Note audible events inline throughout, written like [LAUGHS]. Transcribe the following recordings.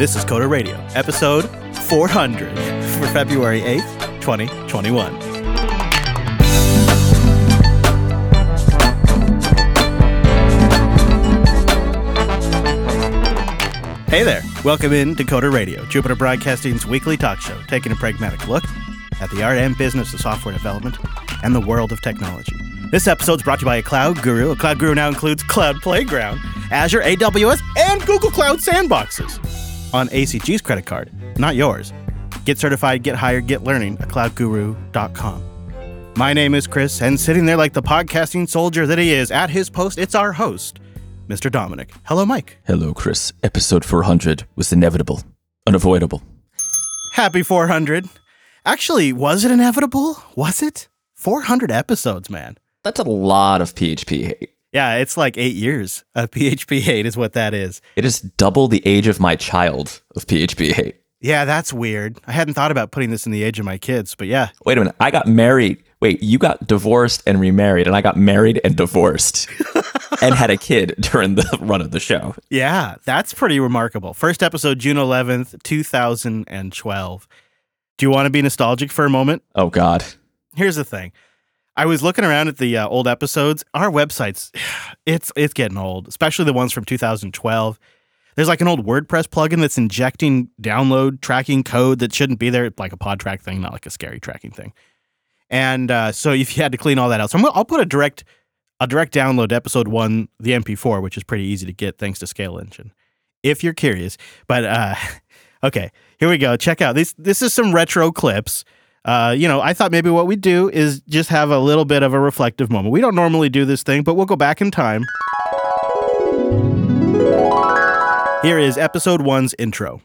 This is Coder Radio, episode 400 for February 8th, 2021. Hey there, welcome in Coder Radio, Jupiter Broadcasting's weekly talk show, taking a pragmatic look at the art and business of software development and the world of technology. This episode is brought to you by a cloud guru. A cloud guru now includes Cloud Playground, Azure, AWS, and Google Cloud Sandboxes on ACG's credit card, not yours. Get certified, get hired, get learning at cloudguru.com. My name is Chris, and sitting there like the podcasting soldier that he is at his post, it's our host, Mr. Dominick. Hello, Mike. Hello, Chris. Episode 400 was inevitable, unavoidable. Happy 400. Actually, was it inevitable? Was it? 400 episodes, man. That's a lot of PHP hate. Yeah, it's like eight years of [LAUGHS] PHP 8 is what that is. It is double the age of my child of PHP 8. Yeah, that's weird. I hadn't thought about putting this in the age of my kids, but yeah. Wait a minute. I got married. Wait, you got divorced and remarried, and I got married and divorced [LAUGHS] and had a kid during the run of the show. Yeah, that's pretty remarkable. First episode, June 11th, 2012. Do you want to be nostalgic for a moment? Oh, God. Here's the thing. I was looking around at the uh, old episodes. Our websites, [SIGHS] it's it's getting old, especially the ones from 2012. There's like an old WordPress plugin that's injecting download tracking code that shouldn't be there, like a Podtrac thing, not like a scary tracking thing. And uh, so [LAUGHS] if you had to clean all that out, so I'm, I'll put a direct a direct download episode one, the MP4, which is pretty easy to get thanks to Scale Engine, if you're curious. But uh, [LAUGHS] okay, here we go. Check out this. This is some retro clips. Uh, you know, I thought maybe what we'd do is just have a little bit of a reflective moment. We don't normally do this thing, but we'll go back in time. Here is episode one's intro.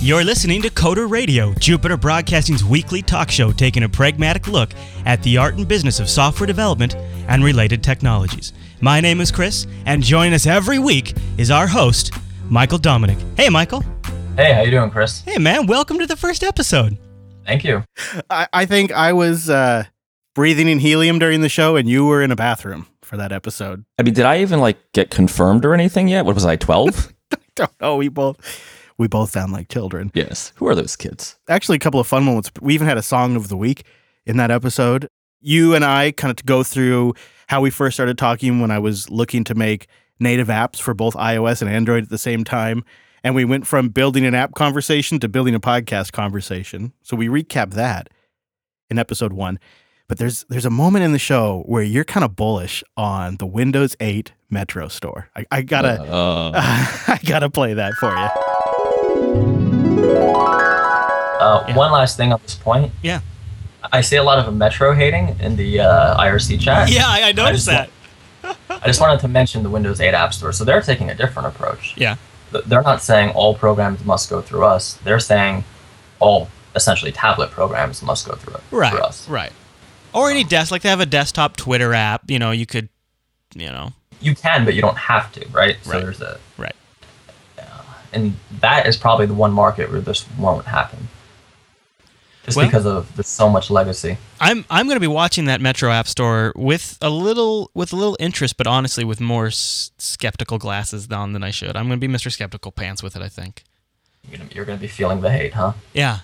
You're listening to Coder Radio, Jupiter Broadcasting's weekly talk show taking a pragmatic look at the art and business of software development and related technologies. My name is Chris, and joining us every week is our host, Michael Dominick. Hey, Michael. Hey, how you doing, Chris? Hey, man. Welcome to the first episode. Thank you. I, I think I was uh, breathing in helium during the show, and you were in a bathroom for that episode. I mean, did I even like get confirmed or anything yet? What was I, 12? [LAUGHS] I Don't know. We both we both sound like children. yes. Who are those kids? Actually, a couple of fun moments. We even had a song of the week in that episode. You and I kind of go through how we first started talking when I was looking to make native apps for both iOS and Android at the same time. And we went from building an app conversation to building a podcast conversation. So we recap that in episode one. But there's there's a moment in the show where you're kind of bullish on the Windows 8 Metro store. I, I gotta Uh, [LAUGHS] I gotta play that for you. Uh, Yeah. One last thing on this point. Yeah. I see a lot of Metro hating in the uh, IRC chat. Yeah, I, I noticed that. [LAUGHS] I just wanted to mention the Windows 8 App Store. So they're taking a different approach. Yeah. Th- They're not saying all programs must go through us. They're saying all essentially tablet programs must go through it Right. through us. Right. Or any um, desk, like they have a desktop Twitter app. You know, you could, you know, You can, but you don't have to, right? So Right. there's a right. and that is probably the one market where this won't happen. Just Well- because of there's so much legacy. I'm I'm going to be watching that Metro App Store with a little with a little interest, but honestly with more s- skeptical glasses on than I should. I'm going to be Mr. Skeptical Pants with it. I think. You're gonna, you're gonna be feeling the hate, huh? Yeah.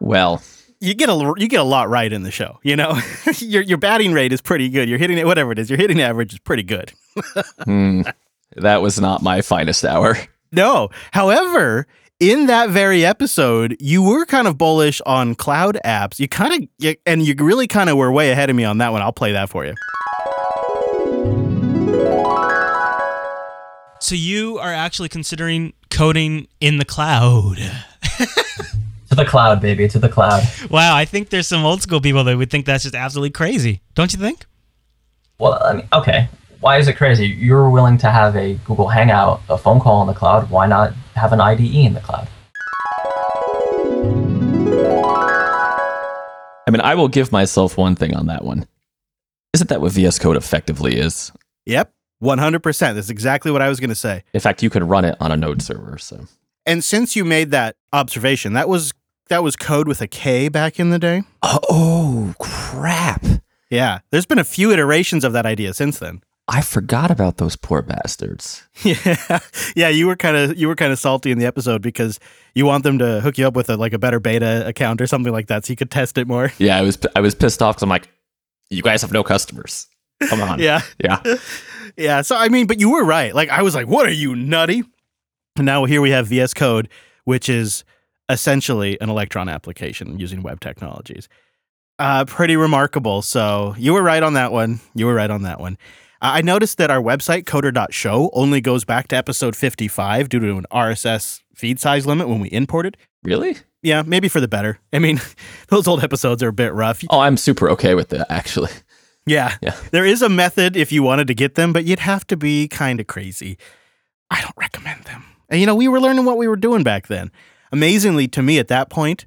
well, you get a you get a lot right in the show. You know, [LAUGHS] your your batting rate is pretty good. You're hitting it, whatever it is. Your hitting average is pretty good. [LAUGHS] hmm, that was not my finest hour. No, however, in that very episode, you were kind of bullish on cloud apps. You kind of you, and you really kind of were way ahead of me on that one. I'll play that for you. So you are actually considering coding in the cloud. [LAUGHS] To the cloud, baby, to the cloud. Wow, I think there's some old school people that would think that's just absolutely crazy. Don't you think? Well, I mean, okay. Why is it crazy? You're willing to have a Google Hangout, a phone call in the cloud. Why not have an IDE in the cloud? I mean, I will give myself one thing on that one. Isn't that what VS Code effectively is? Yep, one hundred percent. That's exactly what I was going to say. In fact, you could run it on a node server. So And since you made that observation, that was that was code with a K back in the day. Oh, crap. Yeah. There's been a few iterations of that idea since then. I forgot about those poor bastards. [LAUGHS] Yeah. Yeah, you were kind of you were kind of salty in the episode because you want them to hook you up with a, like a better beta account or something like that so you could test it more. Yeah, I was I was pissed off because I'm like, you guys have no customers. Come on. [LAUGHS] Yeah. Yeah. [LAUGHS] Yeah, so I mean, but you were right. Like I was like, "What are you nutty?" And now here we have VS Code, which is essentially an Electron application using web technologies. Uh, pretty remarkable. So you were right on that one. You were right on that one. I noticed that our website, coder.show, only goes back to episode 55 due to an RSS feed size limit when we imported. Really? Yeah, maybe for the better. I mean, [LAUGHS] those old episodes are a bit rough. Oh, I'm super okay with that actually. [LAUGHS] Yeah. Yeah. There is a method if you wanted to get them, but you'd have to be kind of crazy. I don't recommend them. And you know, we were learning what we were doing back then. Amazingly, to me at that point,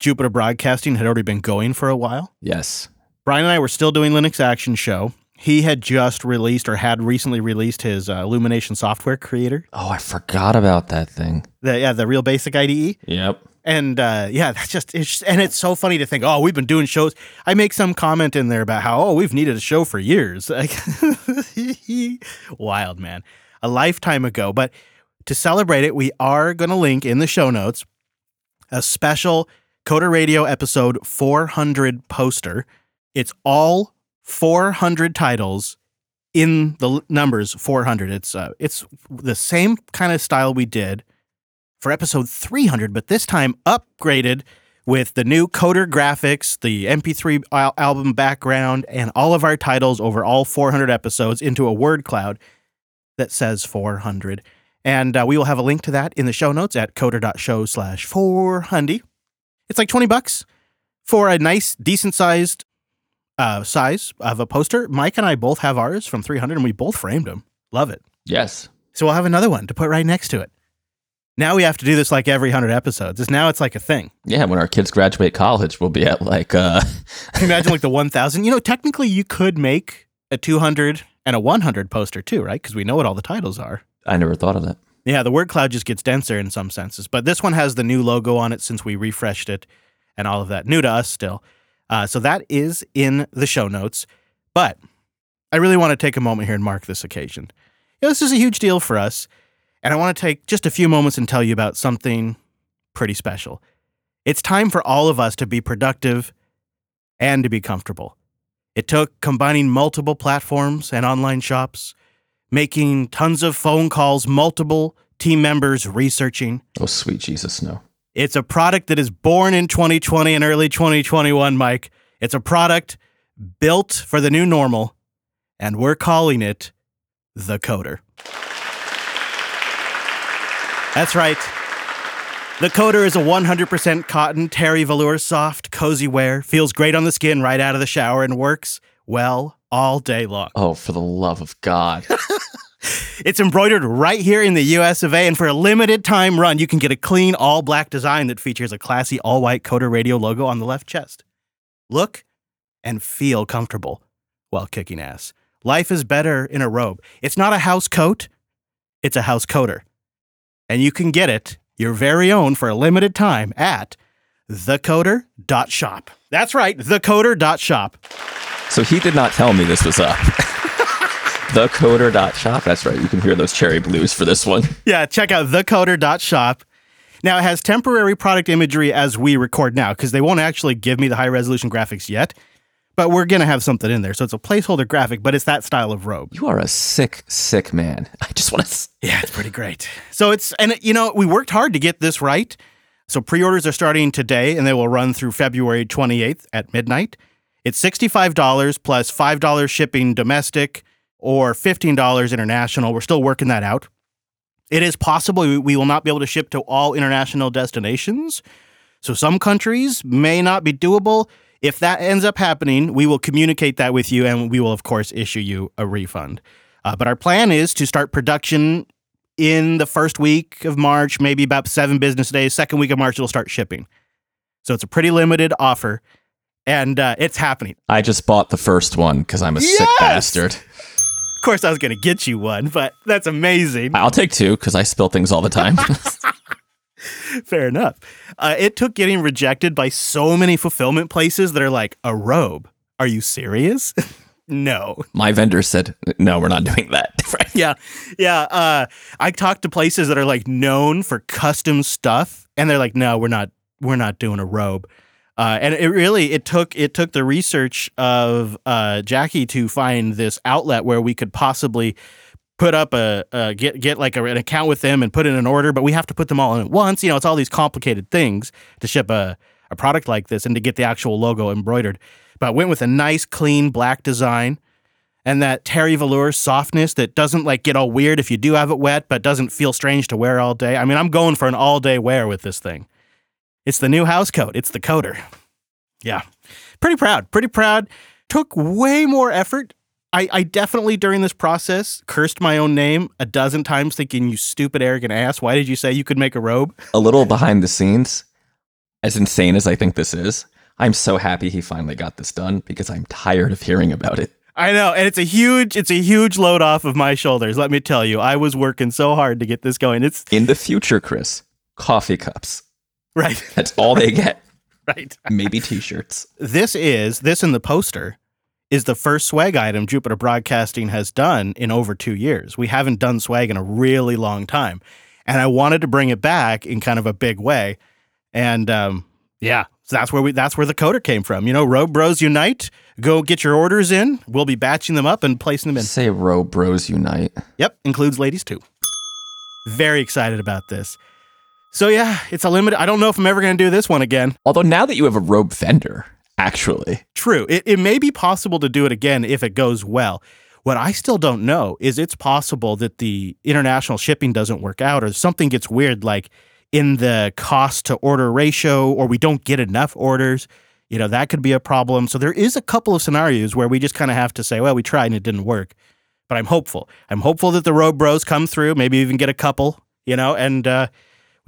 Jupiter Broadcasting had already been going for a while. Yes. Bryan and I were still doing Linux Action Show. He had just released or had recently released his uh, Illumination software creator. Oh, I forgot about that thing. The, yeah, the real basic IDE. Yep. And uh, yeah, that's just it's just, and it's so funny to think, oh, we've been doing shows. I make some comment in there about how oh, we've needed a show for years. [LAUGHS] Like [LAUGHS] wild man, a lifetime ago. But to celebrate it, we are going to link in the show notes a special Coder Radio episode 400 poster. It's all 400 titles in the numbers 400. It's uh, it's the same kind of style we did for episode 300, but this time upgraded with the new coder graphics, the MP3 al- album background, and all of our titles over all 400 episodes into a word cloud that says 400. And uh, we will have a link to that in the show notes at coder.show slash 400. It's like 20 bucks for a nice, decent sized uh, size of a poster. Mike and I both have ours from 300 and we both framed them. Love it. Yes. So we'll have another one to put right next to it. Now we have to do this like every 100 episodes. It's now it's like a thing. Yeah, when our kids graduate college, we'll be at like uh [LAUGHS] imagine like the 1000? You know, technically you could make a 200 and a 100 poster too, right? Because we know what all the titles are. I never thought of that. Yeah, the word cloud just gets denser in some senses, but this one has the new logo on it since we refreshed it and all of that. New to us still. Uh, so that is in the show notes. But I really want to take a moment here and mark this occasion. You know, this is a huge deal for us, and I want to take just a few moments and tell you about something pretty special. It's time for all of us to be productive and to be comfortable. It took combining multiple platforms and online shops, making tons of phone calls, multiple team members researching. Oh sweet Jesus, no. It's a product that is born in 2020 and early 2021, Mike. It's a product built for the new normal, and we're calling it the Coder. That's right. The Coder is a 100% cotton terry velour soft, cozy wear, feels great on the skin right out of the shower, and works well all day long. Oh, for the love of God. [LAUGHS] It's embroidered right here in the US of A, and for a limited time run, you can get a clean all black design that features a classy all white Coder Radio logo on the left chest. Look and feel comfortable while kicking ass. Life is better in a robe. It's not a house coat, it's a house coder. And you can get it, your very own, for a limited time at thecoder.shop. That's right, thecoder.shop. so he did not tell me this was up. [LAUGHS] Thecoder.shop. That's right. You can hear those cherry blues for this one. Yeah, check out thecoder.shop. Now, it has temporary product imagery as we record now because they won't actually give me the high resolution graphics yet, but we're going to have something in there. So it's a placeholder graphic, but it's that style of robe. You are a sick, sick man. [LAUGHS] I just want to. Yeah, it's pretty great. So it's, and you know, we worked hard to get this right. So pre orders are starting today and they will run through February 28th at midnight. It's $65 plus $5 shipping domestic or $15 international. We're still working that out. It is possible we- will not be able to ship to all international destinations. So some countries may not be doable. If that ends up happening, we will communicate that with you and we will, of course, issue you a refund. Uh, but our plan is to start production in the first week of March, maybe about seven business days. Second week of March, it'll start shipping. So it's a pretty limited offer and uh, it's happening. I just bought the first one because I'm a sick bastard. Of course, I was going to get you one, but that's amazing. I'll take two because I spill things all the time. [LAUGHS] [LAUGHS] Fair enough. Uh, it took getting rejected by so many fulfillment places that are like a robe, Are you serious? [LAUGHS] no. My vendor said, no, we're not doing that. Right. Yeah. Yeah. Uh, I talked to places that are like known for custom stuff, and they're like, no, we're not. We're not doing a robe. Uh, and it really it took it took the research of uh, Jackie to find this outlet where we could possibly put up a, get get like a, an account with them and put in an order, but we have to put them all in at once. You know, it's all these complicated things to ship a, a product like this and to get the actual logo embroidered. But went with a nice, clean black design and that terry velour softness that doesn't like get all weird if you do have it wet, but doesn't feel strange to wear all day. I mean, I'm going for an all day wear with this thing. It's the new house coat. It's the coder. Yeah. Pretty proud. Pretty proud. Took way more effort. I, I definitely during this process cursed my own name a dozen times thinking, you stupid, arrogant ass. Why did you say you could make a robe? A little behind the scenes, as insane as I think this is, I'm so happy he finally got this done because I'm tired of hearing about it. I know, and it's a huge it's a huge load off of my shoulders. Let me tell you, I was working so hard to get this going. It's In the future, Chris, coffee cups. Right, [LAUGHS] That's all they get. [LAUGHS] right. Maybe t shirts. This is this in the poster is the first swag item Jupiter Broadcasting has done in over two years. We haven't done swag in a really long time, and I wanted to bring it back in kind of a big way. And um, yeah, so that's where we that's where the coder came from. You know, Robe Bros Unite. Go get your orders in. We'll be batching them up and placing them in. Say row bros unite. Yep, includes ladies too. Very excited about this. So yeah, it's a limited. I don't know if I'm ever going to do this one again. Although now that you have a robe vendor, actually, True, it, it may be possible to do it again if it goes well. What I still don't know is it's possible that the international shipping doesn't work out or something gets weird, like in the cost to order ratio, or we don't get enough orders. You know, that could be a problem. So there is a couple of scenarios where we just kind of have to say, well, we tried and it didn't work. But I'm hopeful. I'm hopeful that the Road Bros come through, maybe even get a couple, you know, and uh,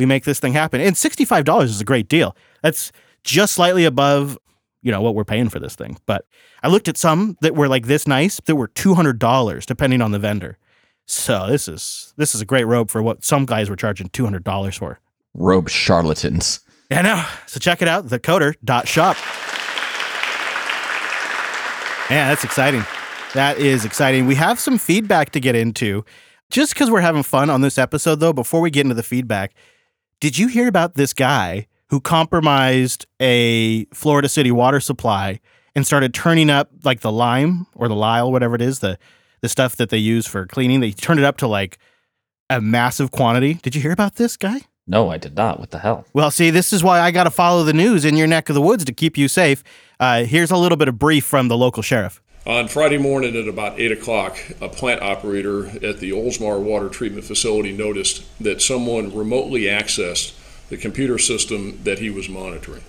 we make this thing happen. And $65 is a great deal. That's just slightly above, you know, what we're paying for this thing. But I looked at some that were like this nice that were $200 depending on the vendor. So this is this is a great robe for what some guys were charging $200 for. robe charlatans. I know. So check it out, thecoder.shop. yeah, that's exciting. That is exciting. We have some feedback to get into. Just because we're having fun on this episode, though, before we get into the feedback, did you hear about this guy who compromised a Florida City water supply and started turning up like the lime or the lyle, whatever it is, the the stuff that they use for cleaning? They turned it up to like a massive quantity. Did you hear about this guy? No, I did not. What the hell? Well, see, this is why I got to follow the news in your neck of the woods to keep you safe. Uh, here's a little bit of brief from the local sheriff. On Friday morning at about 8 o'clock, a plant operator at the Oldsmar Water Treatment Facility noticed that someone remotely accessed the computer system that he was monitoring.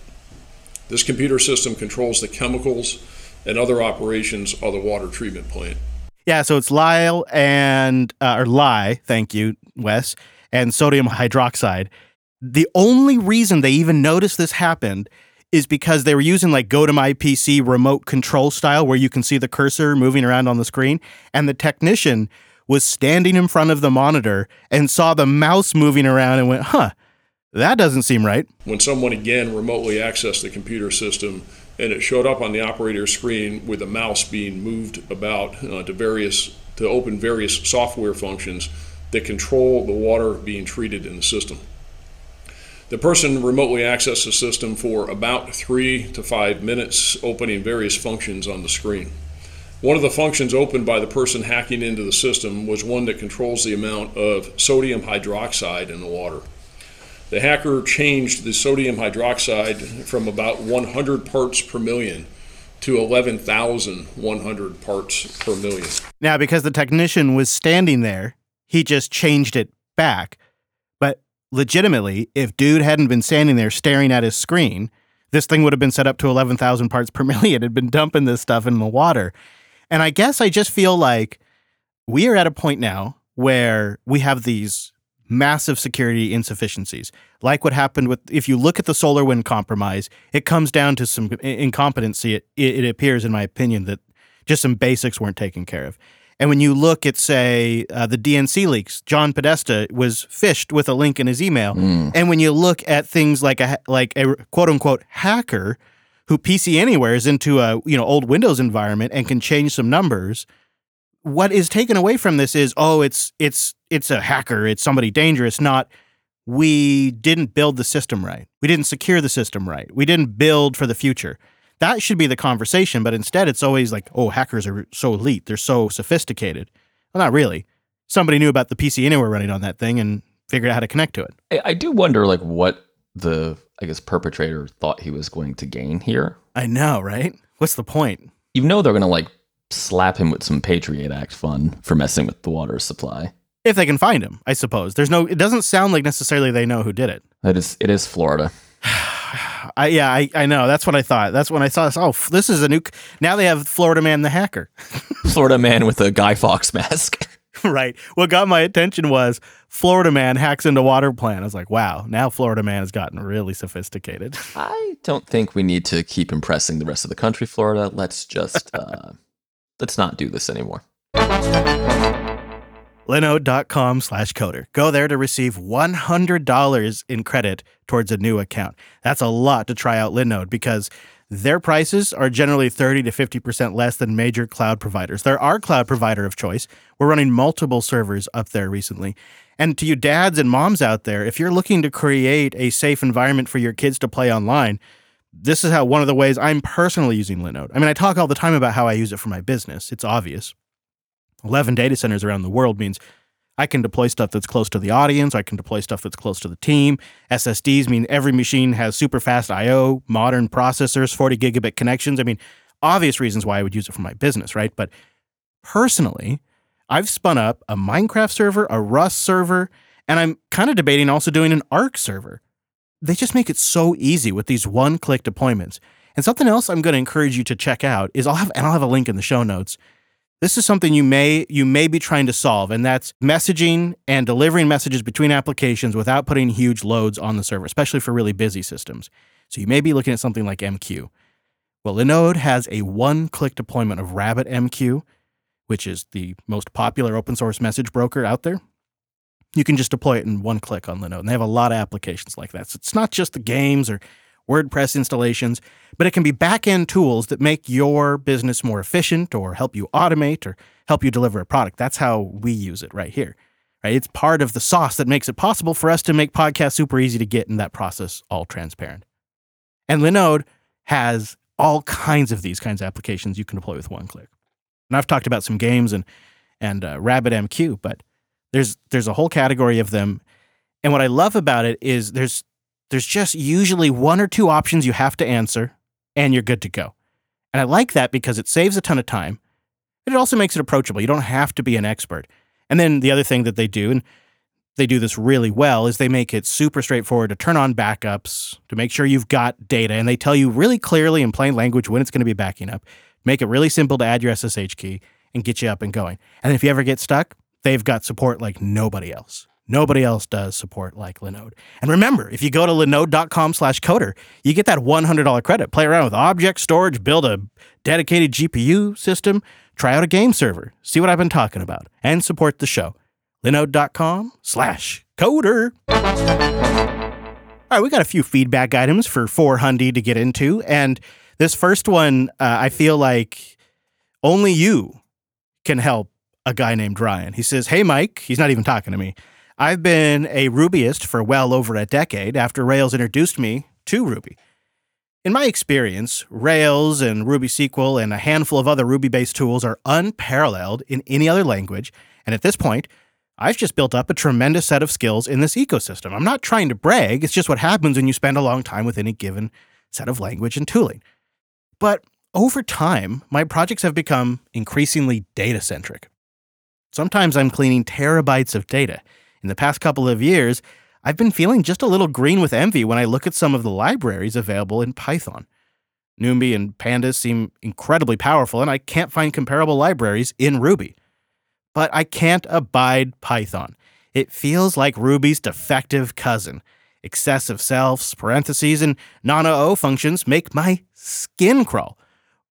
This computer system controls the chemicals and other operations of the water treatment plant. Yeah, so it's Lyle and uh, or lye, thank you, Wes, and sodium hydroxide. The only reason they even noticed this happened is because they were using like go to my PC remote control style where you can see the cursor moving around on the screen and the technician was standing in front of the monitor and saw the mouse moving around and went, "Huh, that doesn't seem right." When someone again remotely accessed the computer system and it showed up on the operator's screen with the mouse being moved about uh, to various to open various software functions that control the water being treated in the system. The person remotely accessed the system for about three to five minutes, opening various functions on the screen. One of the functions opened by the person hacking into the system was one that controls the amount of sodium hydroxide in the water. The hacker changed the sodium hydroxide from about 100 parts per million to 11,100 parts per million. Now, because the technician was standing there, he just changed it back. Legitimately, if dude hadn't been standing there staring at his screen, this thing would have been set up to 11,000 parts per million. It had been dumping this stuff in the water. And I guess I just feel like we are at a point now where we have these massive security insufficiencies. Like what happened with, if you look at the solar wind compromise, it comes down to some incompetency. It, it appears, in my opinion, that just some basics weren't taken care of. And when you look at, say, uh, the DNC leaks, John Podesta was phished with a link in his email. And when you look at things like a like a quote unquote hacker who PC Anywheres into a you know old Windows environment and can change some numbers. What is taken away from this is oh it's it's it's a hacker, it's somebody dangerous, not we didn't build the system right. We didn't secure the system right. We didn't build for the future. That should be the conversation, but instead it's always like, oh, hackers are so elite, they're so sophisticated. Well, not really. Somebody knew about the PC Anywhere running on that thing and figured out how to connect to it. I, I do wonder, like, what the I guess perpetrator thought he was going to gain here. I know, right? What's the point? You know they're going to like slap him with some Patriot Act fun for messing with the water supply. If they can find him, I suppose. There's no. It doesn't sound like necessarily they know who did it. It is. It is Florida. [SIGHS] [SIGHS] [SIGHS] I yeah, I, I know. That's what I thought. That's when I saw this. Oh, this is a new. Now they have Florida Man the hacker. [LAUGHS] Florida man with a Guy Fawkes mask. [LAUGHS] right. What got my attention was Florida Man hacks into water plant. I was like, wow. Now Florida Man has gotten really sophisticated. [LAUGHS] I don't think we need to keep impressing the rest of the country, Florida. Let's just uh, let's not do this anymore. Linode.com slash coder. Go there to receive $100 in credit towards a new account. That's a lot to try out Linode because their prices are generally 30 to 50% less than major cloud providers. They're our cloud provider of choice. We're running multiple servers up there recently. And to you dads and moms out there, if you're looking to create a safe environment for your kids to play online, this is how one of the ways I'm personally using Linode. I mean, I talk all the time about how I use it for my business. It's obvious. 11 data centers around the world means I can deploy stuff that's close to the audience. I can deploy stuff that's close to the team. SSDs mean every machine has super fast I/O, modern processors, 40 gigabit connections. I mean, obvious reasons why I would use it for my business, right? But personally, I've spun up a Minecraft server, a Rust server, and I'm kind of debating also doing an ARK server. They just make it so easy with these one-click deployments. And something else I'm going to encourage you to check out is I'll have and I'll have a link in the show notes this is something you may you may be trying to solve, and that's messaging and delivering messages between applications without putting huge loads on the server, especially for really busy systems. So you may be looking at something like MQ. Well, Linode has a one-click deployment of RabbitMQ, which is the most popular open source message broker out there. You can just deploy it in one click on Linode, and they have a lot of applications like that. So it's not just the games or WordPress installations, but it can be back end tools that make your business more efficient or help you automate or help you deliver a product. That's how we use it right here. Right? It's part of the sauce that makes it possible for us to make podcasts super easy to get in that process all transparent. And Linode has all kinds of these kinds of applications you can deploy with one click. And I've talked about some games and and uh, RabbitMQ, but there's there's a whole category of them. And what I love about it is there's there's just usually one or two options you have to answer, and you're good to go. And I like that because it saves a ton of time. It also makes it approachable. You don't have to be an expert. And then the other thing that they do, and they do this really well, is they make it super straightforward to turn on backups, to make sure you've got data, and they tell you really clearly in plain language when it's going to be backing up. Make it really simple to add your SSH key and get you up and going. And if you ever get stuck, they've got support like nobody else. Nobody else does support like Linode. And remember, if you go to linode.com slash coder, you get that $100 credit. Play around with object storage, build a dedicated GPU system, try out a game server, see what I've been talking about, and support the show. linode.com slash coder. All right, we got a few feedback items for 4Hundy to get into. And this first one, uh, I feel like only you can help a guy named Ryan. He says, Hey, Mike. He's not even talking to me. I've been a Rubyist for well over a decade after Rails introduced me to Ruby. In my experience, Rails and Ruby SQL and a handful of other Ruby based tools are unparalleled in any other language, and at this point, I've just built up a tremendous set of skills in this ecosystem. I'm not trying to brag, it's just what happens when you spend a long time with any given set of language and tooling. But over time, my projects have become increasingly data centric. Sometimes I'm cleaning terabytes of data in the past couple of years, I've been feeling just a little green with envy when I look at some of the libraries available in Python. NumPy and Pandas seem incredibly powerful, and I can't find comparable libraries in Ruby. But I can't abide Python. It feels like Ruby's defective cousin. Excessive selfs, parentheses, and non-O functions make my skin crawl.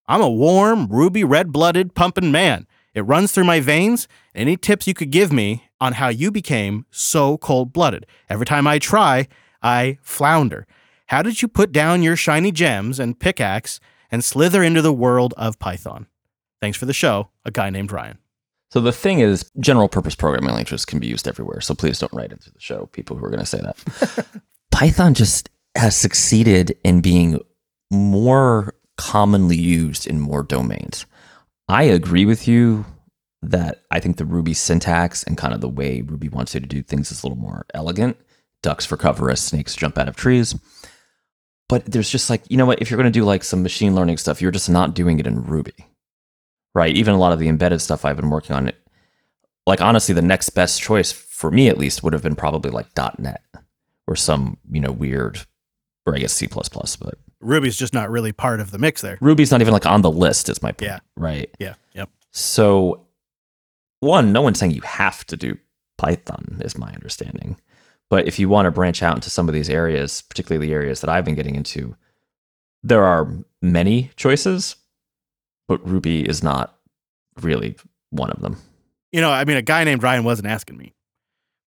I'm a warm, Ruby red blooded, pumping man. It runs through my veins. Any tips you could give me on how you became so cold blooded? Every time I try, I flounder. How did you put down your shiny gems and pickaxe and slither into the world of Python? Thanks for the show, a guy named Ryan. So the thing is, general purpose programming languages can be used everywhere. So please don't write into the show people who are going to say that. [LAUGHS] Python just has succeeded in being more commonly used in more domains. I agree with you that I think the Ruby syntax and kind of the way Ruby wants you to do things is a little more elegant. Ducks for cover as snakes jump out of trees. But there's just like, you know what, if you're going to do like some machine learning stuff, you're just not doing it in Ruby. Right? Even a lot of the embedded stuff I've been working on, it like honestly, the next best choice for me at least would have been probably like .NET or some, you know, weird, or I guess C++, but Ruby's just not really part of the mix there. Ruby's not even like on the list is my point. Yeah. Right. Yeah. Yep. So, one, no one's saying you have to do Python, is my understanding. But if you want to branch out into some of these areas, particularly the areas that I've been getting into, there are many choices, but Ruby is not really one of them. You know, I mean, a guy named Ryan wasn't asking me,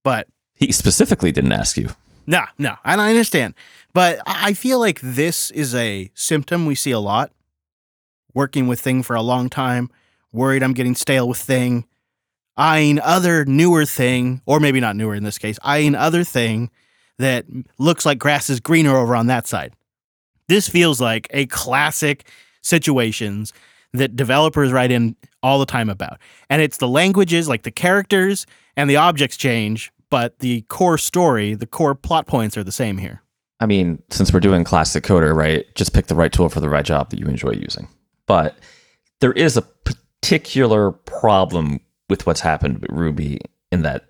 but He specifically didn't ask you. No, no, and I understand. But I feel like this is a symptom we see a lot. Working with Thing for a long time, worried I'm getting stale with Thing, eyeing other newer Thing, or maybe not newer in this case, eyeing other Thing that looks like grass is greener over on that side. This feels like a classic situations that developers write in all the time about. And it's the languages, like the characters and the objects change, but the core story, the core plot points are the same here. I mean, since we're doing classic coder, right? Just pick the right tool for the right job that you enjoy using. But there is a particular problem with what's happened with Ruby in that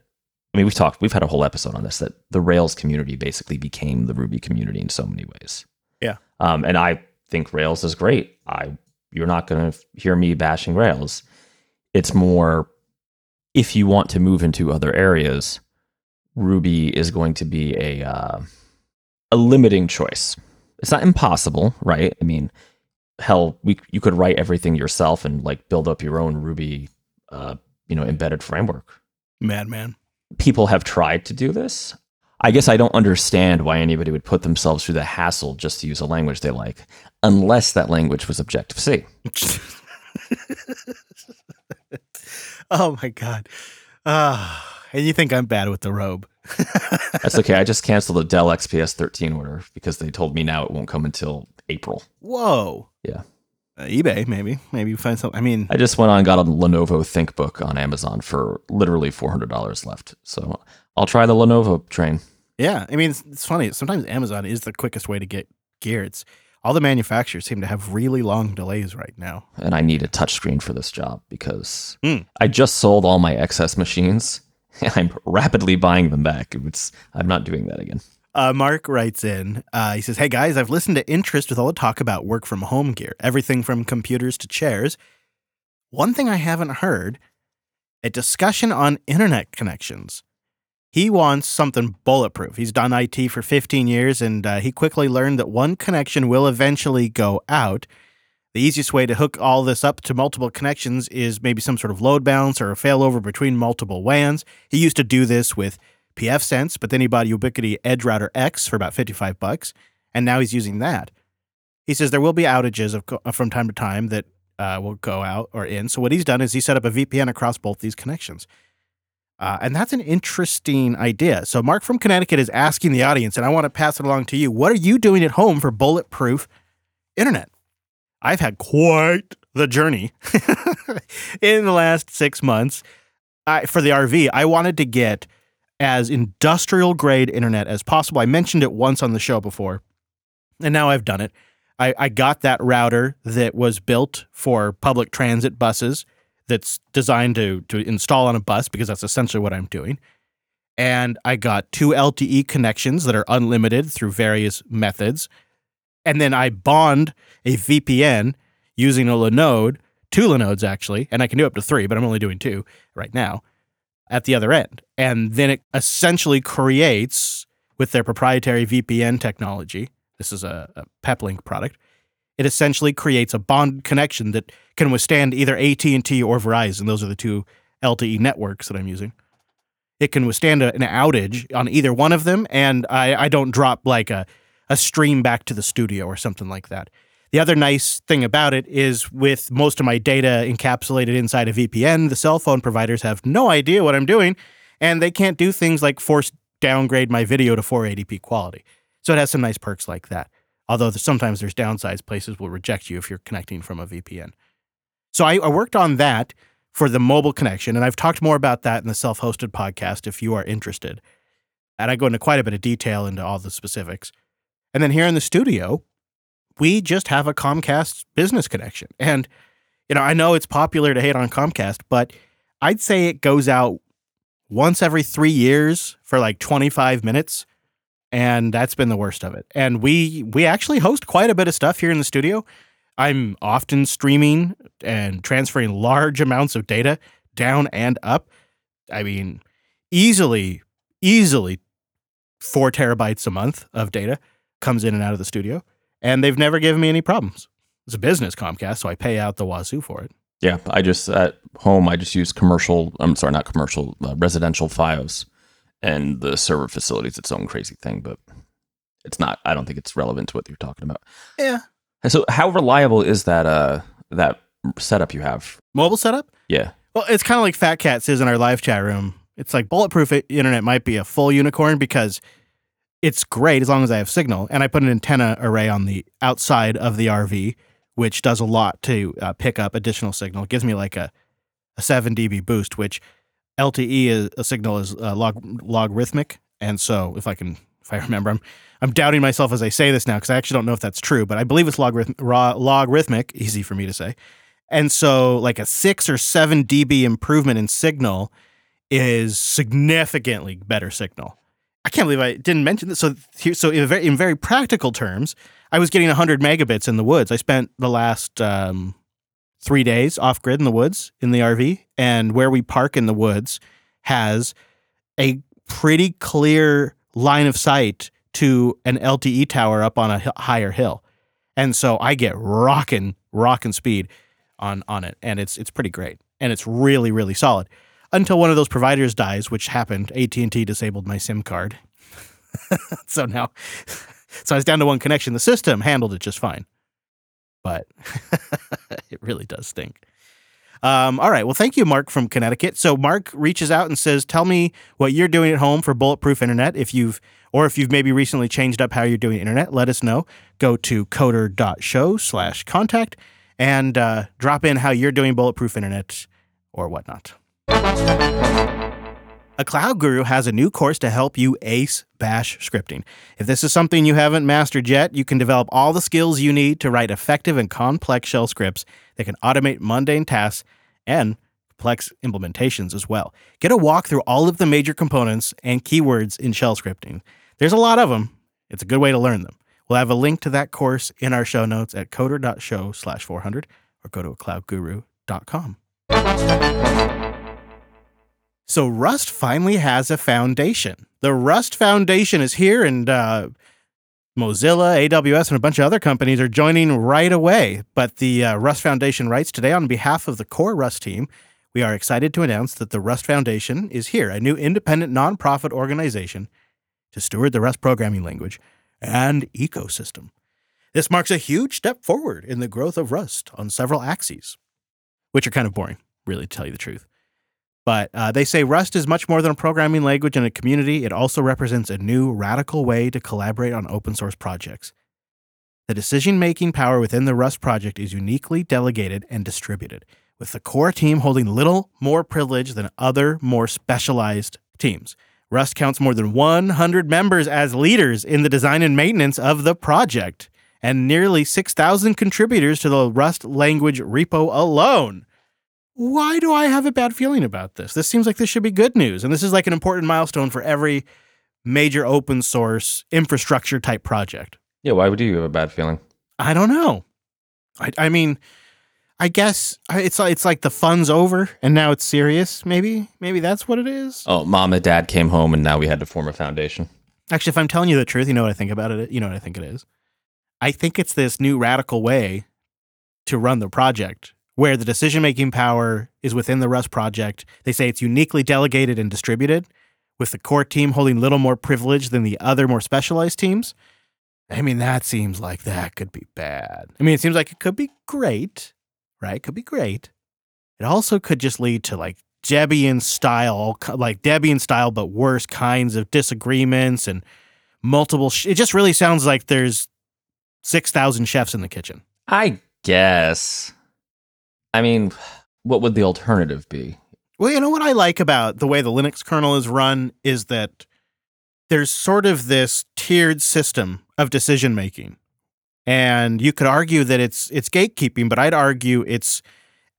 I mean, we've talked, we've had a whole episode on this that the Rails community basically became the Ruby community in so many ways. Yeah. Um, and I think Rails is great. I you're not going to hear me bashing Rails. It's more if you want to move into other areas, Ruby is going to be a uh, a limiting choice. It's not impossible, right? I mean, hell, we you could write everything yourself and like build up your own Ruby, uh, you know, embedded framework. Madman. People have tried to do this. I guess I don't understand why anybody would put themselves through the hassle just to use a language they like, unless that language was Objective C. [LAUGHS] oh my god. Ah, and you think I'm bad with the robe. [LAUGHS] That's okay. I just canceled the Dell XPS 13 order because they told me now it won't come until April. Whoa. Yeah. Uh, eBay, maybe. Maybe you find something. I mean, I just went on and got a Lenovo ThinkBook on Amazon for literally $400 left. So I'll try the Lenovo train. yeah. I mean, it's, it's funny. Sometimes Amazon is the quickest way to get gear. It's all the manufacturers seem to have really long delays right now. And I need a touchscreen for this job because Hmm. I just sold all my excess machines [LAUGHS] I'm rapidly buying them back. It's, I'm not doing that again. Uh, Mark writes in, uh, he says, Hey guys, I've listened to interest with all the talk about work from home gear, everything from computers to chairs. One thing I haven't heard a discussion on internet connections. He wants something bulletproof. He's done IT for 15 years and uh, he quickly learned that one connection will eventually go out. The easiest way to hook all this up to multiple connections is maybe some sort of load balance or a failover between multiple WANs. He used to do this with pfSense, but then he bought Ubiquiti Edge Router X for about 55 bucks, and now he's using that. He says there will be outages of, from time to time that uh, will go out or in. So what he's done is he set up a VPN across both these connections. Uh, and that's an interesting idea. So Mark from Connecticut is asking the audience, and I want to pass it along to you. What are you doing at home for bulletproof internet? I've had quite the journey [LAUGHS] in the last six months. I, for the RV, I wanted to get as industrial grade internet as possible. I mentioned it once on the show before, and now I've done it. I, I got that router that was built for public transit buses that's designed to, to install on a bus because that's essentially what I'm doing. And I got two LTE connections that are unlimited through various methods. And then I bond a VPN using a Linode, two Linodes actually, and I can do up to three, but I'm only doing two right now at the other end. And then it essentially creates, with their proprietary VPN technology, this is a, a Peplink product, it essentially creates a bond connection that can withstand either AT&T or Verizon. Those are the two LTE networks that I'm using. It can withstand a, an outage on either one of them, and I, I don't drop like a a stream back to the studio or something like that. The other nice thing about it is with most of my data encapsulated inside a VPN, the cell phone providers have no idea what I'm doing and they can't do things like force downgrade my video to 480p quality. So it has some nice perks like that. Although sometimes there's downsides, places will reject you if you're connecting from a VPN. So I, I worked on that for the mobile connection, and I've talked more about that in the self hosted podcast if you are interested. And I go into quite a bit of detail into all the specifics. And then here in the studio, we just have a Comcast business connection. And, you know, I know it's popular to hate on Comcast, but I'd say it goes out once every three years for like 25 minutes. And that's been the worst of it. And we we actually host quite a bit of stuff here in the studio. I'm often streaming and transferring large amounts of data down and up. I mean, easily, easily four terabytes a month of data comes in and out of the studio and they've never given me any problems. It's a business Comcast, so I pay out the wazoo for it. Yeah, I just at home I just use commercial. I'm sorry, not commercial, uh, residential FiOS, and the server facility is its own crazy thing, but it's not. I don't think it's relevant to what you're talking about. Yeah. And so, how reliable is that uh that setup you have? Mobile setup? Yeah. Well, it's kind of like Fat Cat says in our live chat room. It's like bulletproof internet might be a full unicorn because it's great as long as I have signal. And I put an antenna array on the outside of the RV, which does a lot to uh, pick up additional signal. It gives me like a, a 7 dB boost, which LTE is, a signal is uh, log, logarithmic. And so if I can, if I remember, I'm, I'm doubting myself as I say this now because I actually don't know if that's true, but I believe it's logarith- logarithmic, easy for me to say. And so like a six or seven dB improvement in signal is significantly better signal. I can't believe I didn't mention this. So, so in very, in very practical terms, I was getting 100 megabits in the woods. I spent the last um, three days off grid in the woods in the RV, and where we park in the woods has a pretty clear line of sight to an LTE tower up on a higher hill, and so I get rocking, rocking speed on on it, and it's it's pretty great, and it's really really solid until one of those providers dies, which happened. AT and T disabled my SIM card, [LAUGHS] so now, [LAUGHS] so I was down to one connection. The system handled it just fine, but [LAUGHS] it really does stink. Um, all right. Well, thank you, Mark from Connecticut. So Mark reaches out and says, "Tell me what you're doing at home for bulletproof internet. If you've or if you've maybe recently changed up how you're doing internet, let us know. Go to coder.show slash contact and uh, drop in how you're doing bulletproof internet or whatnot. A Cloud Guru has a new course to help you ace bash scripting. If this is something you haven't mastered yet, you can develop all the skills you need to write effective and complex shell scripts that can automate mundane tasks and complex implementations as well. Get a walk through all of the major components and keywords in shell scripting. There's a lot of them. It's a good way to learn them. We'll have a link to that course in our show notes at coder.show slash 400 or go to cloudguru.com. So Rust finally has a foundation. The Rust Foundation is here, and uh, Mozilla, AWS, and a bunch of other companies are joining right away. But the uh, Rust Foundation writes today on behalf of the core Rust team. We are excited to announce that the Rust Foundation is here, a new independent nonprofit organization to steward the Rust programming language and ecosystem. This marks a huge step forward in the growth of Rust on several axes, which are kind of boring, really, to tell you the truth. But uh, they say Rust is much more than a programming language and a community. It also represents a new, radical way to collaborate on open source projects. The decision making power within the Rust project is uniquely delegated and distributed, with the core team holding little more privilege than other, more specialized teams. Rust counts more than 100 members as leaders in the design and maintenance of the project, and nearly 6,000 contributors to the Rust language repo alone why do I have a bad feeling about this? This seems like this should be good news. And this is like an important milestone for every major open source infrastructure type project. Yeah, why would you have a bad feeling? I don't know. I, I mean, I guess it's it's like the fun's over and now it's serious. Maybe maybe that's what it is. Oh, mom and dad came home and now we had to form a foundation. Actually, if I'm telling you the truth, you know what I think about it. You know what I think it is. I think it's this new radical way to run the project where the decision making power is within the Rust project. They say it's uniquely delegated and distributed, with the core team holding little more privilege than the other more specialized teams. I mean, that seems like that could be bad. I mean, it seems like it could be great, right? Could be great. It also could just lead to like Debian style, like Debian style, but worse kinds of disagreements and multiple. Sh- it just really sounds like there's 6,000 chefs in the kitchen. I guess. I mean, what would the alternative be? Well, you know what I like about the way the Linux kernel is run is that there's sort of this tiered system of decision making. And you could argue that it's it's gatekeeping, but I'd argue it's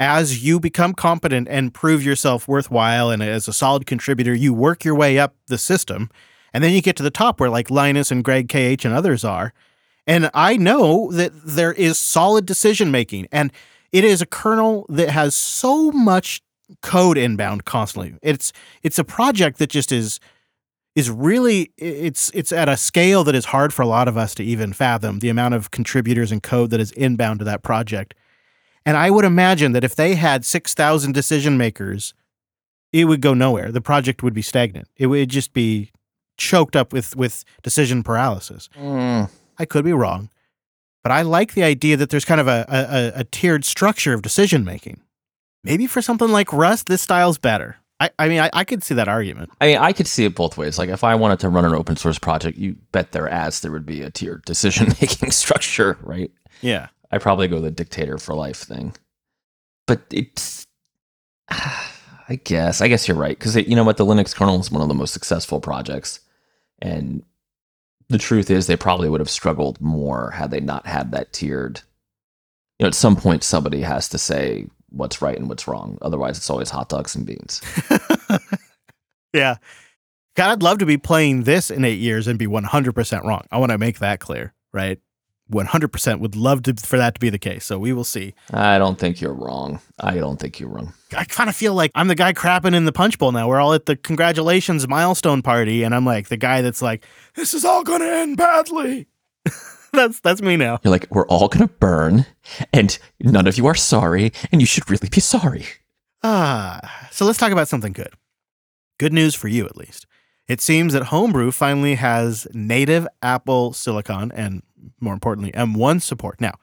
as you become competent and prove yourself worthwhile and as a solid contributor, you work your way up the system. And then you get to the top where like Linus and Greg KH and others are. And I know that there is solid decision making and it is a kernel that has so much code inbound constantly. It's it's a project that just is is really it's it's at a scale that is hard for a lot of us to even fathom the amount of contributors and code that is inbound to that project. And I would imagine that if they had 6,000 decision makers, it would go nowhere. The project would be stagnant. It would just be choked up with with decision paralysis. Mm, I could be wrong, but I like the idea that there's kind of a, a, a tiered structure of decision making. Maybe for something like Rust, this style's better. I, I mean, I, I could see that argument. I mean, I could see it both ways. Like, if I wanted to run an open source project, you bet their ass there would be a tiered [LAUGHS] decision making structure, right? Yeah. I probably go the dictator for life thing. But it's, [SIGHS] I guess, I guess you're right. Because you know what? The Linux kernel is one of the most successful projects. And the truth is, they probably would have struggled more had they not had that tiered. You know, at some point, somebody has to say what's right and what's wrong. Otherwise, it's always hot dogs and beans. [LAUGHS] yeah. God, I'd love to be playing this in eight years and be 100% wrong. I want to make that clear, right? 100% would love to, for that to be the case. So we will see. I don't think you're wrong. I don't think you're wrong. I kind of feel like I'm the guy crapping in the punch bowl now. We're all at the congratulations milestone party, and I'm like the guy that's like, this is all going to end badly. [LAUGHS] that's that's me now. You're like, we're all gonna burn, and none of you are sorry, and you should really be sorry. Ah, so let's talk about something good. Good news for you, at least. It seems that Homebrew finally has native Apple Silicon and, more importantly, M1 support. Now,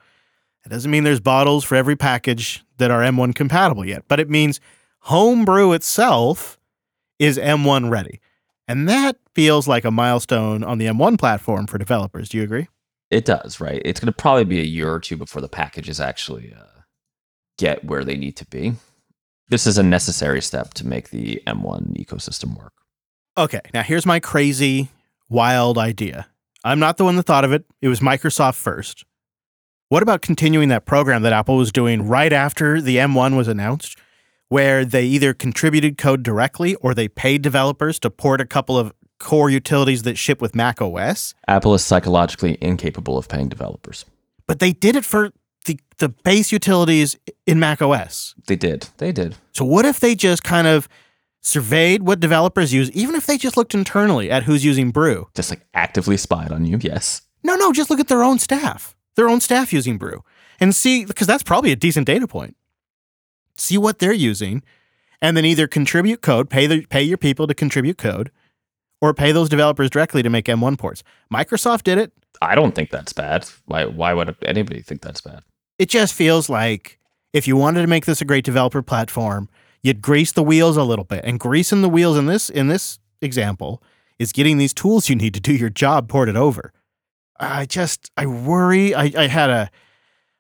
it doesn't mean there's bottles for every package that are M1 compatible yet, but it means Homebrew itself is M1 ready. And that feels like a milestone on the M1 platform for developers. Do you agree? It does, right? It's gonna probably be a year or two before the packages actually uh, get where they need to be. This is a necessary step to make the M1 ecosystem work. Okay, now here's my crazy, wild idea. I'm not the one that thought of it. It was Microsoft first. What about continuing that program that Apple was doing right after the M1 was announced, where they either contributed code directly or they paid developers to port a couple of core utilities that ship with Mac OS? Apple is psychologically incapable of paying developers. But they did it for the, the base utilities in Mac OS. They did. They did. So what if they just kind of surveyed what developers use, even if they just looked internally at who's using Brew? Just like actively spied on you. Yes. No, no, just look at their own staff, their own staff using Brew, and see because that's probably a decent data point. See what they're using, and then either contribute code, pay the pay your people to contribute code, or pay those developers directly to make M1 ports. Microsoft did it. I don't think that's bad. Why? Why would anybody think that's bad? It just feels like if you wanted to make this a great developer platform, you'd grease the wheels a little bit. And greasing the wheels in this in this example is getting these tools you need to do your job ported over. I just I worry. I, I had a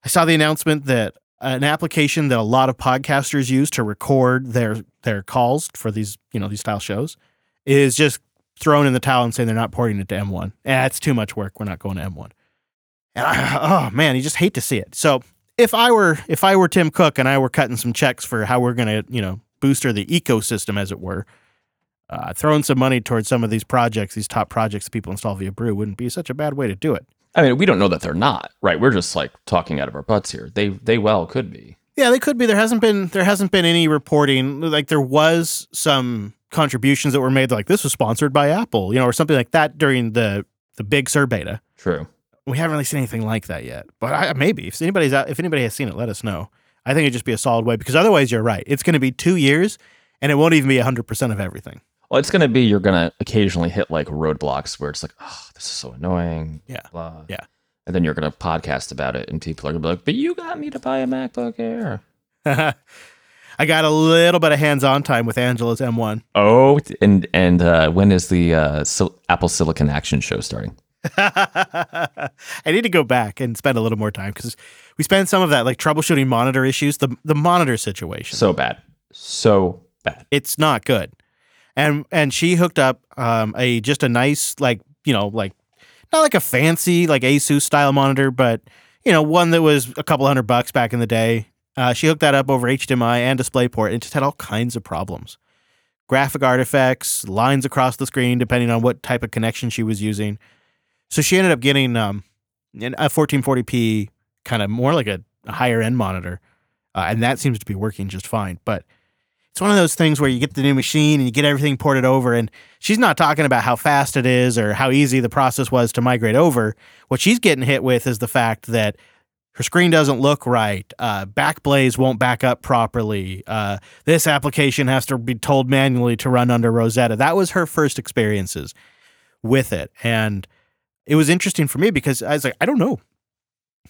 I saw the announcement that an application that a lot of podcasters use to record their their calls for these you know these style shows is just thrown in the towel and saying they're not porting it to M1. Eh, it's too much work. We're not going to M1. And I, oh man, you just hate to see it. So if I were if I were Tim Cook and I were cutting some checks for how we're going to you know booster the ecosystem as it were, uh, throwing some money towards some of these projects, these top projects that people install via Brew wouldn't be such a bad way to do it. I mean, we don't know that they're not right. We're just like talking out of our butts here. They they well could be. Yeah, they could be. There hasn't been there hasn't been any reporting. Like there was some contributions that were made, like this was sponsored by Apple, you know, or something like that during the the Big Sur beta. True. We haven't really seen anything like that yet, but I, maybe if anybody's out, if anybody has seen it, let us know. I think it'd just be a solid way because otherwise, you're right. It's going to be two years, and it won't even be hundred percent of everything. Well, it's going to be you're going to occasionally hit like roadblocks where it's like, oh, this is so annoying. Yeah. Blah. Yeah. And then you're going to podcast about it, and people are going to be like, but you got me to buy a MacBook Air. [LAUGHS] I got a little bit of hands-on time with Angela's M1. Oh, and and uh, when is the uh, Sil- Apple Silicon Action show starting? [LAUGHS] I need to go back and spend a little more time because we spent some of that like troubleshooting monitor issues, the the monitor situation. So bad, so bad. it's not good. And and she hooked up um, a just a nice like you know like not like a fancy like Asus style monitor, but you know one that was a couple hundred bucks back in the day. Uh, she hooked that up over HDMI and DisplayPort. It just had all kinds of problems, graphic artifacts, lines across the screen, depending on what type of connection she was using. So she ended up getting um, a 1440p kind of more like a, a higher end monitor, uh, and that seems to be working just fine. But it's one of those things where you get the new machine and you get everything ported over, and she's not talking about how fast it is or how easy the process was to migrate over. What she's getting hit with is the fact that her screen doesn't look right. Uh, Backblaze won't back up properly. Uh, this application has to be told manually to run under Rosetta. That was her first experiences with it, and it was interesting for me because I was like, I don't know.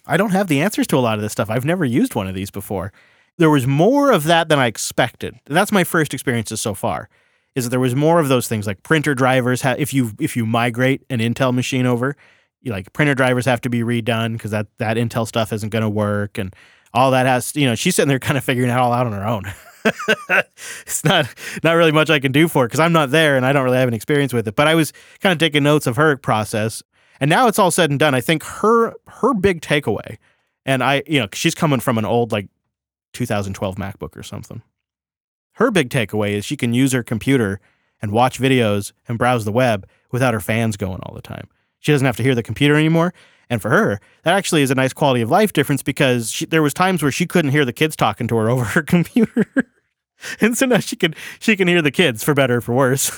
I don't have the answers to a lot of this stuff. I've never used one of these before. There was more of that than I expected. That's my first experiences so far. Is that there was more of those things like printer drivers. If you if you migrate an Intel machine over, you like printer drivers have to be redone because that that Intel stuff isn't going to work, and all that has you know she's sitting there kind of figuring it all out on her own. [LAUGHS] it's not not really much I can do for it because I'm not there and I don't really have any experience with it. But I was kind of taking notes of her process, and now it's all said and done. I think her her big takeaway, and I you know she's coming from an old like 2012 MacBook or something. Her big takeaway is she can use her computer and watch videos and browse the web without her fans going all the time. She doesn't have to hear the computer anymore. And for her, that actually is a nice quality of life difference because she, there was times where she couldn't hear the kids talking to her [LAUGHS] over her computer. and so now she can she can hear the kids for better or for worse.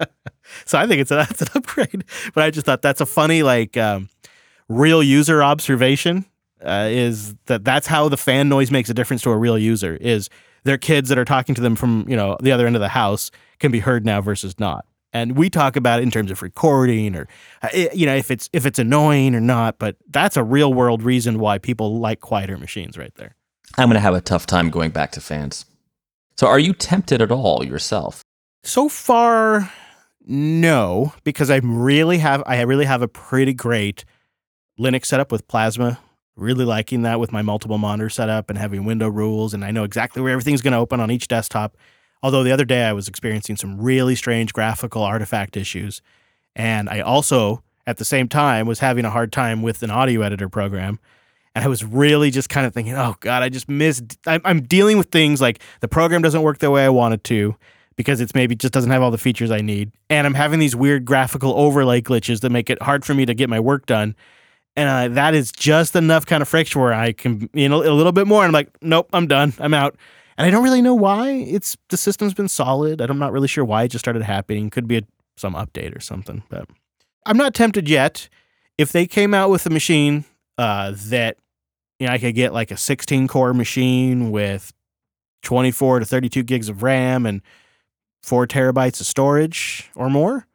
[LAUGHS] so I think it's a, [LAUGHS] that's an upgrade. But I just thought that's a funny like um, real user observation uh, is that that's how the fan noise makes a difference to a real user is their kids that are talking to them from you know the other end of the house can be heard now versus not and we talk about it in terms of recording or uh, you know if it's if it's annoying or not but that's a real world reason why people like quieter machines right there I'm going to have a tough time going back to fans. So, are you tempted at all yourself? so far no because i really have i really have a pretty great linux setup with plasma. Really liking that with my multiple monitor setup and having window rules and i know exactly where everything's going to open on each desktop. Although the other day i was experiencing some really strange graphical artifact issues and i also at the same time was having a hard time with an audio editor program and i was really just kind of thinking oh god i just missed i'm, I'm dealing with things like the program doesn't work the way i want it to because it's maybe just doesn't have all the features I need. And I'm having these weird graphical overlay glitches that make it hard for me to get my work done. And uh, that is just enough kind of friction where I can, you know, a little bit more. And I'm like, nope, I'm done. I'm out. And I don't really know why. It's the system's been solid. I'm not really sure why it just started happening. Could be a, some update or something. But I'm not tempted yet. If they came out with a machine uh, that, you know, I could get like a 16 core machine with 24 to 32 gigs of RAM and four terabytes of storage or more,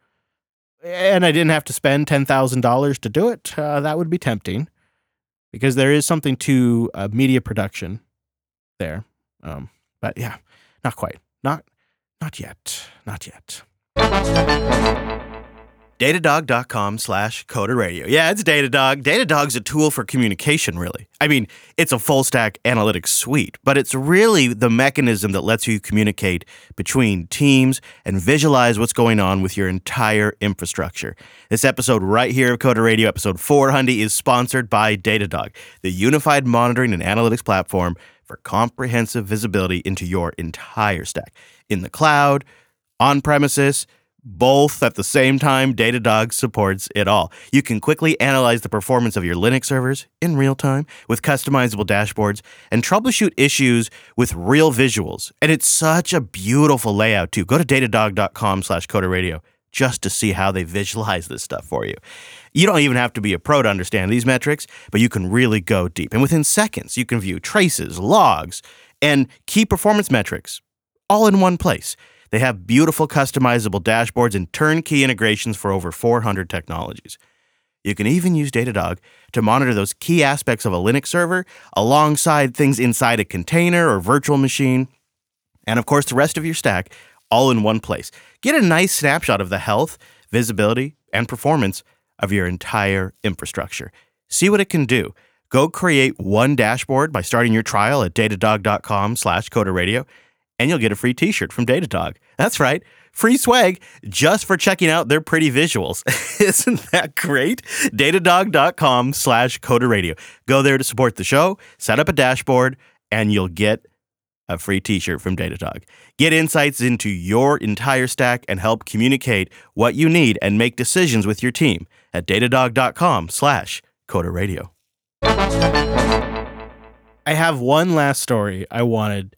and I didn't have to spend ten thousand dollars to do it, uh, that would be tempting, because there is something to uh, media production there. Um, but yeah, not quite, not not yet, not yet. Datadog.com slash Coder Radio. Yeah, it's Datadog. Datadog's a tool for communication, really. I mean, it's a full stack analytics suite, but it's really the mechanism that lets you communicate between teams and visualize what's going on with your entire infrastructure. This episode right here of Coder Radio, episode 400, is sponsored by Datadog, the unified monitoring and analytics platform for comprehensive visibility into your entire stack in the cloud, on premises, both at the same time, Datadog supports it all. You can quickly analyze the performance of your Linux servers in real time with customizable dashboards and troubleshoot issues with real visuals. And it's such a beautiful layout too. Go to datadog.com slash coder radio just to see how they visualize this stuff for you. You don't even have to be a pro to understand these metrics, but you can really go deep. And within seconds, you can view traces, logs, and key performance metrics all in one place. They have beautiful customizable dashboards and turnkey integrations for over 400 technologies. You can even use Datadog to monitor those key aspects of a Linux server alongside things inside a container or virtual machine. And of course, the rest of your stack all in one place. Get a nice snapshot of the health, visibility, and performance of your entire infrastructure. See what it can do. Go create one dashboard by starting your trial at datadog.com slash coderradio, and you'll get a free t-shirt from Datadog. That's right, free swag just for checking out their pretty visuals. [LAUGHS] Isn't that great? Datadog.com slash coderradio. Go there to support the show, set up a dashboard, and you'll get a free t-shirt from Datadog. Get insights into your entire stack and help communicate what you need and make decisions with your team at datadog.com slash coderradio. I have one last story I wanted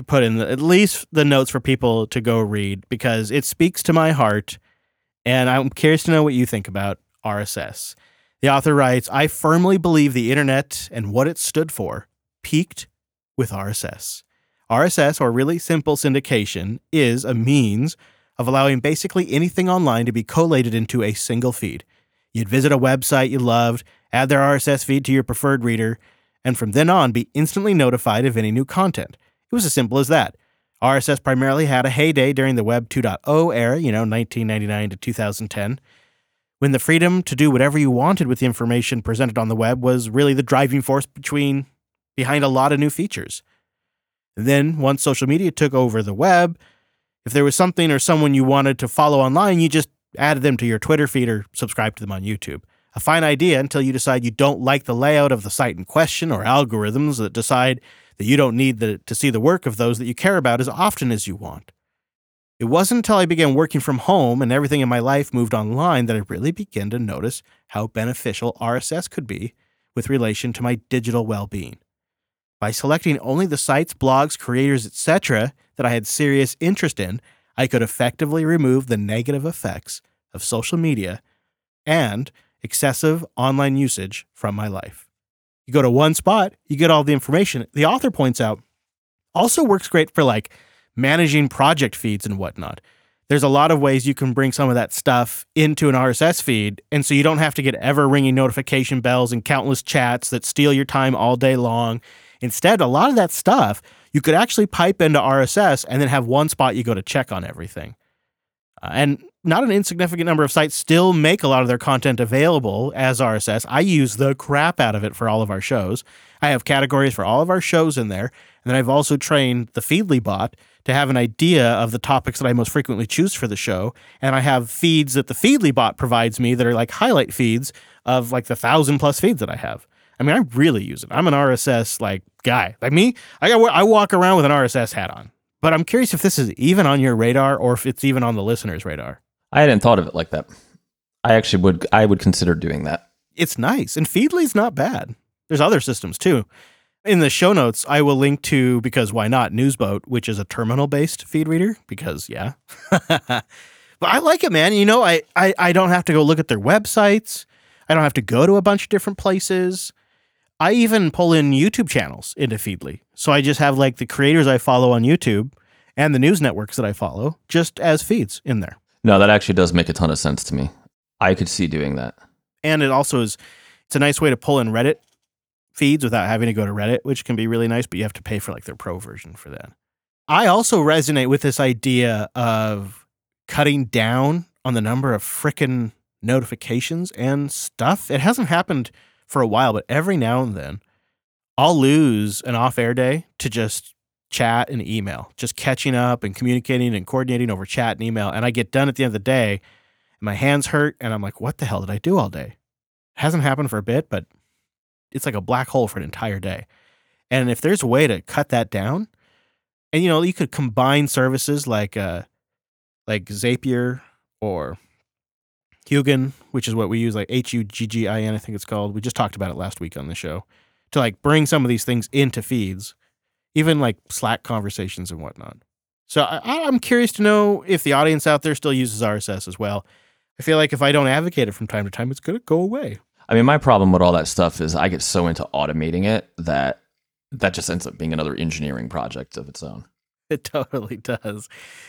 to put in the, at least the notes for people to go read because it speaks to my heart and I'm curious to know what you think about RSS. The author writes, I firmly believe the internet and what it stood for peaked with RSS. RSS, or really simple syndication, is a means of allowing basically anything online to be collated into a single feed. You'd visit a website you loved, add their RSS feed to your preferred reader, and from then on be instantly notified of any new content. It was as simple as that. RSS primarily had a heyday during the Web 2.0 era, you know, 1999 to 2010, when the freedom to do whatever you wanted with the information presented on the web was really the driving force between behind a lot of new features. Then, once social media took over the web, if there was something or someone you wanted to follow online, you just added them to your Twitter feed or subscribed to them on YouTube. A fine idea until you decide you don't like the layout of the site in question or algorithms that decide that you don't need the, to see the work of those that you care about as often as you want. It wasn't until I began working from home and everything in my life moved online that I really began to notice how beneficial RSS could be with relation to my digital well being. By selecting only the sites, blogs, creators, etc., that I had serious interest in, I could effectively remove the negative effects of social media and excessive online usage from my life. You go to one spot, you get all the information. The author points out also works great for like managing project feeds and whatnot. There's a lot of ways you can bring some of that stuff into an RSS feed. And so you don't have to get ever ringing notification bells and countless chats that steal your time all day long. Instead, a lot of that stuff you could actually pipe into RSS and then have one spot you go to check on everything. Uh, and not an insignificant number of sites still make a lot of their content available as RSS. I use the crap out of it for all of our shows. I have categories for all of our shows in there. And then I've also trained the Feedly bot to have an idea of the topics that I most frequently choose for the show. And I have feeds that the Feedly bot provides me that are like highlight feeds of like the thousand plus feeds that I have. I mean, I really use it. I'm an RSS like guy. Like me, I got I walk around with an RSS hat on. But I'm curious if this is even on your radar or if it's even on the listener's radar. I hadn't thought of it like that. I actually would I would consider doing that. It's nice. And Feedly's not bad. There's other systems too. In the show notes, I will link to because why not Newsboat, which is a terminal-based feed reader because yeah. [LAUGHS] but I like it, man. You know, I, I I don't have to go look at their websites. I don't have to go to a bunch of different places. I even pull in YouTube channels into Feedly. So I just have like the creators I follow on YouTube and the news networks that I follow just as feeds in there. No, that actually does make a ton of sense to me. I could see doing that. And it also is it's a nice way to pull in Reddit feeds without having to go to Reddit, which can be really nice, but you have to pay for like their pro version for that. I also resonate with this idea of cutting down on the number of frickin' notifications and stuff. It hasn't happened for a while, but every now and then I'll lose an off air day to just chat and email, just catching up and communicating and coordinating over chat and email. And I get done at the end of the day and my hands hurt and I'm like, what the hell did I do all day? It hasn't happened for a bit, but it's like a black hole for an entire day. And if there's a way to cut that down, and you know, you could combine services like uh like Zapier or Huginn, which is what we use, like H U G G I N, I think it's called. We just talked about it last week on the show to like bring some of these things into feeds, even like Slack conversations and whatnot. So I, I'm curious to know if the audience out there still uses RSS as well. I feel like if I don't advocate it from time to time, it's going to go away. I mean, my problem with all that stuff is I get so into automating it that that just ends up being another engineering project of its own. [LAUGHS] It totally does.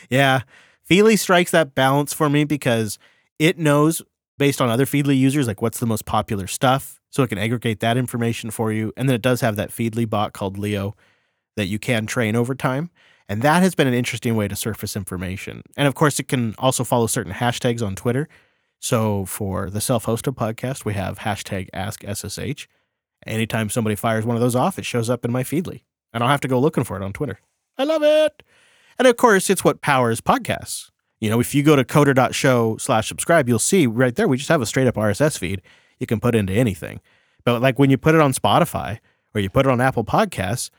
Yeah. Feedly strikes that balance for me because it knows based on other Feedly users, like what's the most popular stuff. So it can aggregate that information for you. And then it does have that Feedly bot called Leo that you can train over time. And that has been an interesting way to surface information. And of course, it can also follow certain hashtags on Twitter. So for the self hosted podcast, we have hashtag AskSSH. Anytime somebody fires one of those off, it shows up in my Feedly. And I don't have to go looking for it on Twitter. I love it. And of course, it's what powers podcasts. You know, if you go to coder.show slash subscribe, you'll see right there, we just have a straight up RSS feed you can put into anything. But like when you put it on Spotify or you put it on Apple Podcasts,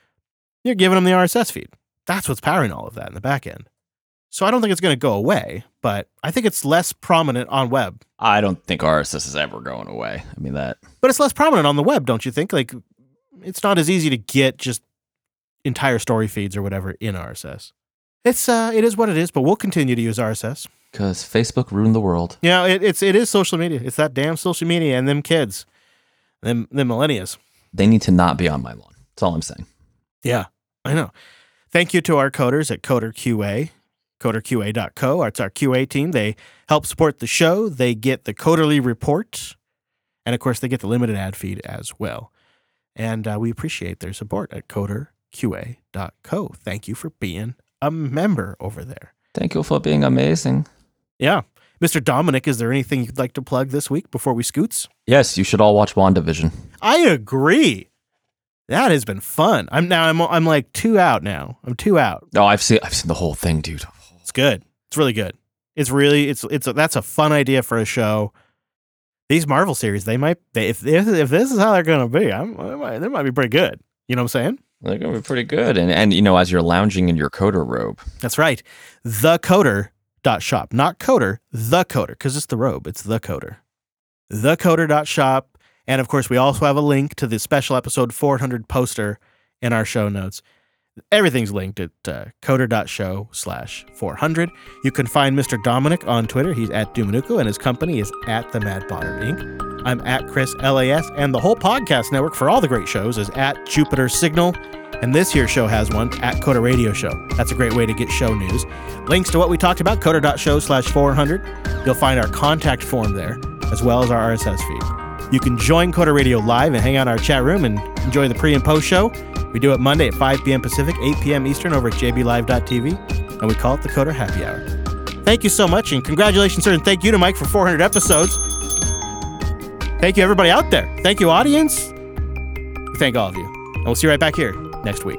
you're giving them the RSS feed. That's what's powering all of that in the back end. So I don't think it's going to go away, but I think it's less prominent on web. I don't think RSS is ever going away. I mean that. But it's less prominent on the web, don't you think? Like it's not as easy to get just entire story feeds or whatever in RSS. It's uh it is what it is, but we'll continue to use RSS. Because Facebook ruined the world. Yeah, it, it's it is social media. It's that damn social media and them kids, them them millennials. They need to not be on my lawn. That's all I'm saying. Yeah, I know. Thank you to our coders at Coder QA, coderqa.co. It's our QA team. They help support the show. They get the Coderly report, and of course, they get the limited ad feed as well. And uh, we appreciate their support at coderqa.co. Thank you for being a member over there. Thank you for being amazing. Yeah. Mr. Dominick, is there anything you'd like to plug this week before we scoots? Yes, you should all watch WandaVision. I agree. That has been fun. I'm now I'm I'm like two out now. I'm two out. No, I've seen I've seen the whole thing, dude. It's good. It's really good. It's really it's it's a, that's a fun idea for a show. These Marvel series, they might they, if if if this is how they're gonna be, I'm, they might, they might be pretty good. You know what I'm saying? They're gonna be pretty good. And and you know, as you're lounging in your coder robe, That's right. The coder dot shop, not coder, the coder, because it's the robe. It's the coder. The coder dot shop. And of course, we also have a link to the special episode 400 poster in our show notes. Everything's linked at uh, coder.show slash 400. You can find Mr. Dominick on Twitter. He's at Dominucco, and his company is at the Mad Botter Inc. I'm at Chris LAS, and the whole podcast network for all the great shows is at Jupiter Signal. And this here show has one at Coder Radio Show. That's a great way to get show news. Links to what we talked about, coder.show slash 400. You'll find our contact form there, as well as our RSS feed. You can join Coder Radio live and hang out in our chat room and enjoy the pre and post show. We do it Monday at 5 p.m. Pacific, 8 p.m. Eastern over at jblive.tv, and we call it the Coder Happy Hour. Thank you so much, and congratulations, sir, and thank you to Mike for 400 episodes. Thank you, everybody out there. Thank you, audience. We thank all of you. And we'll see you right back here next week.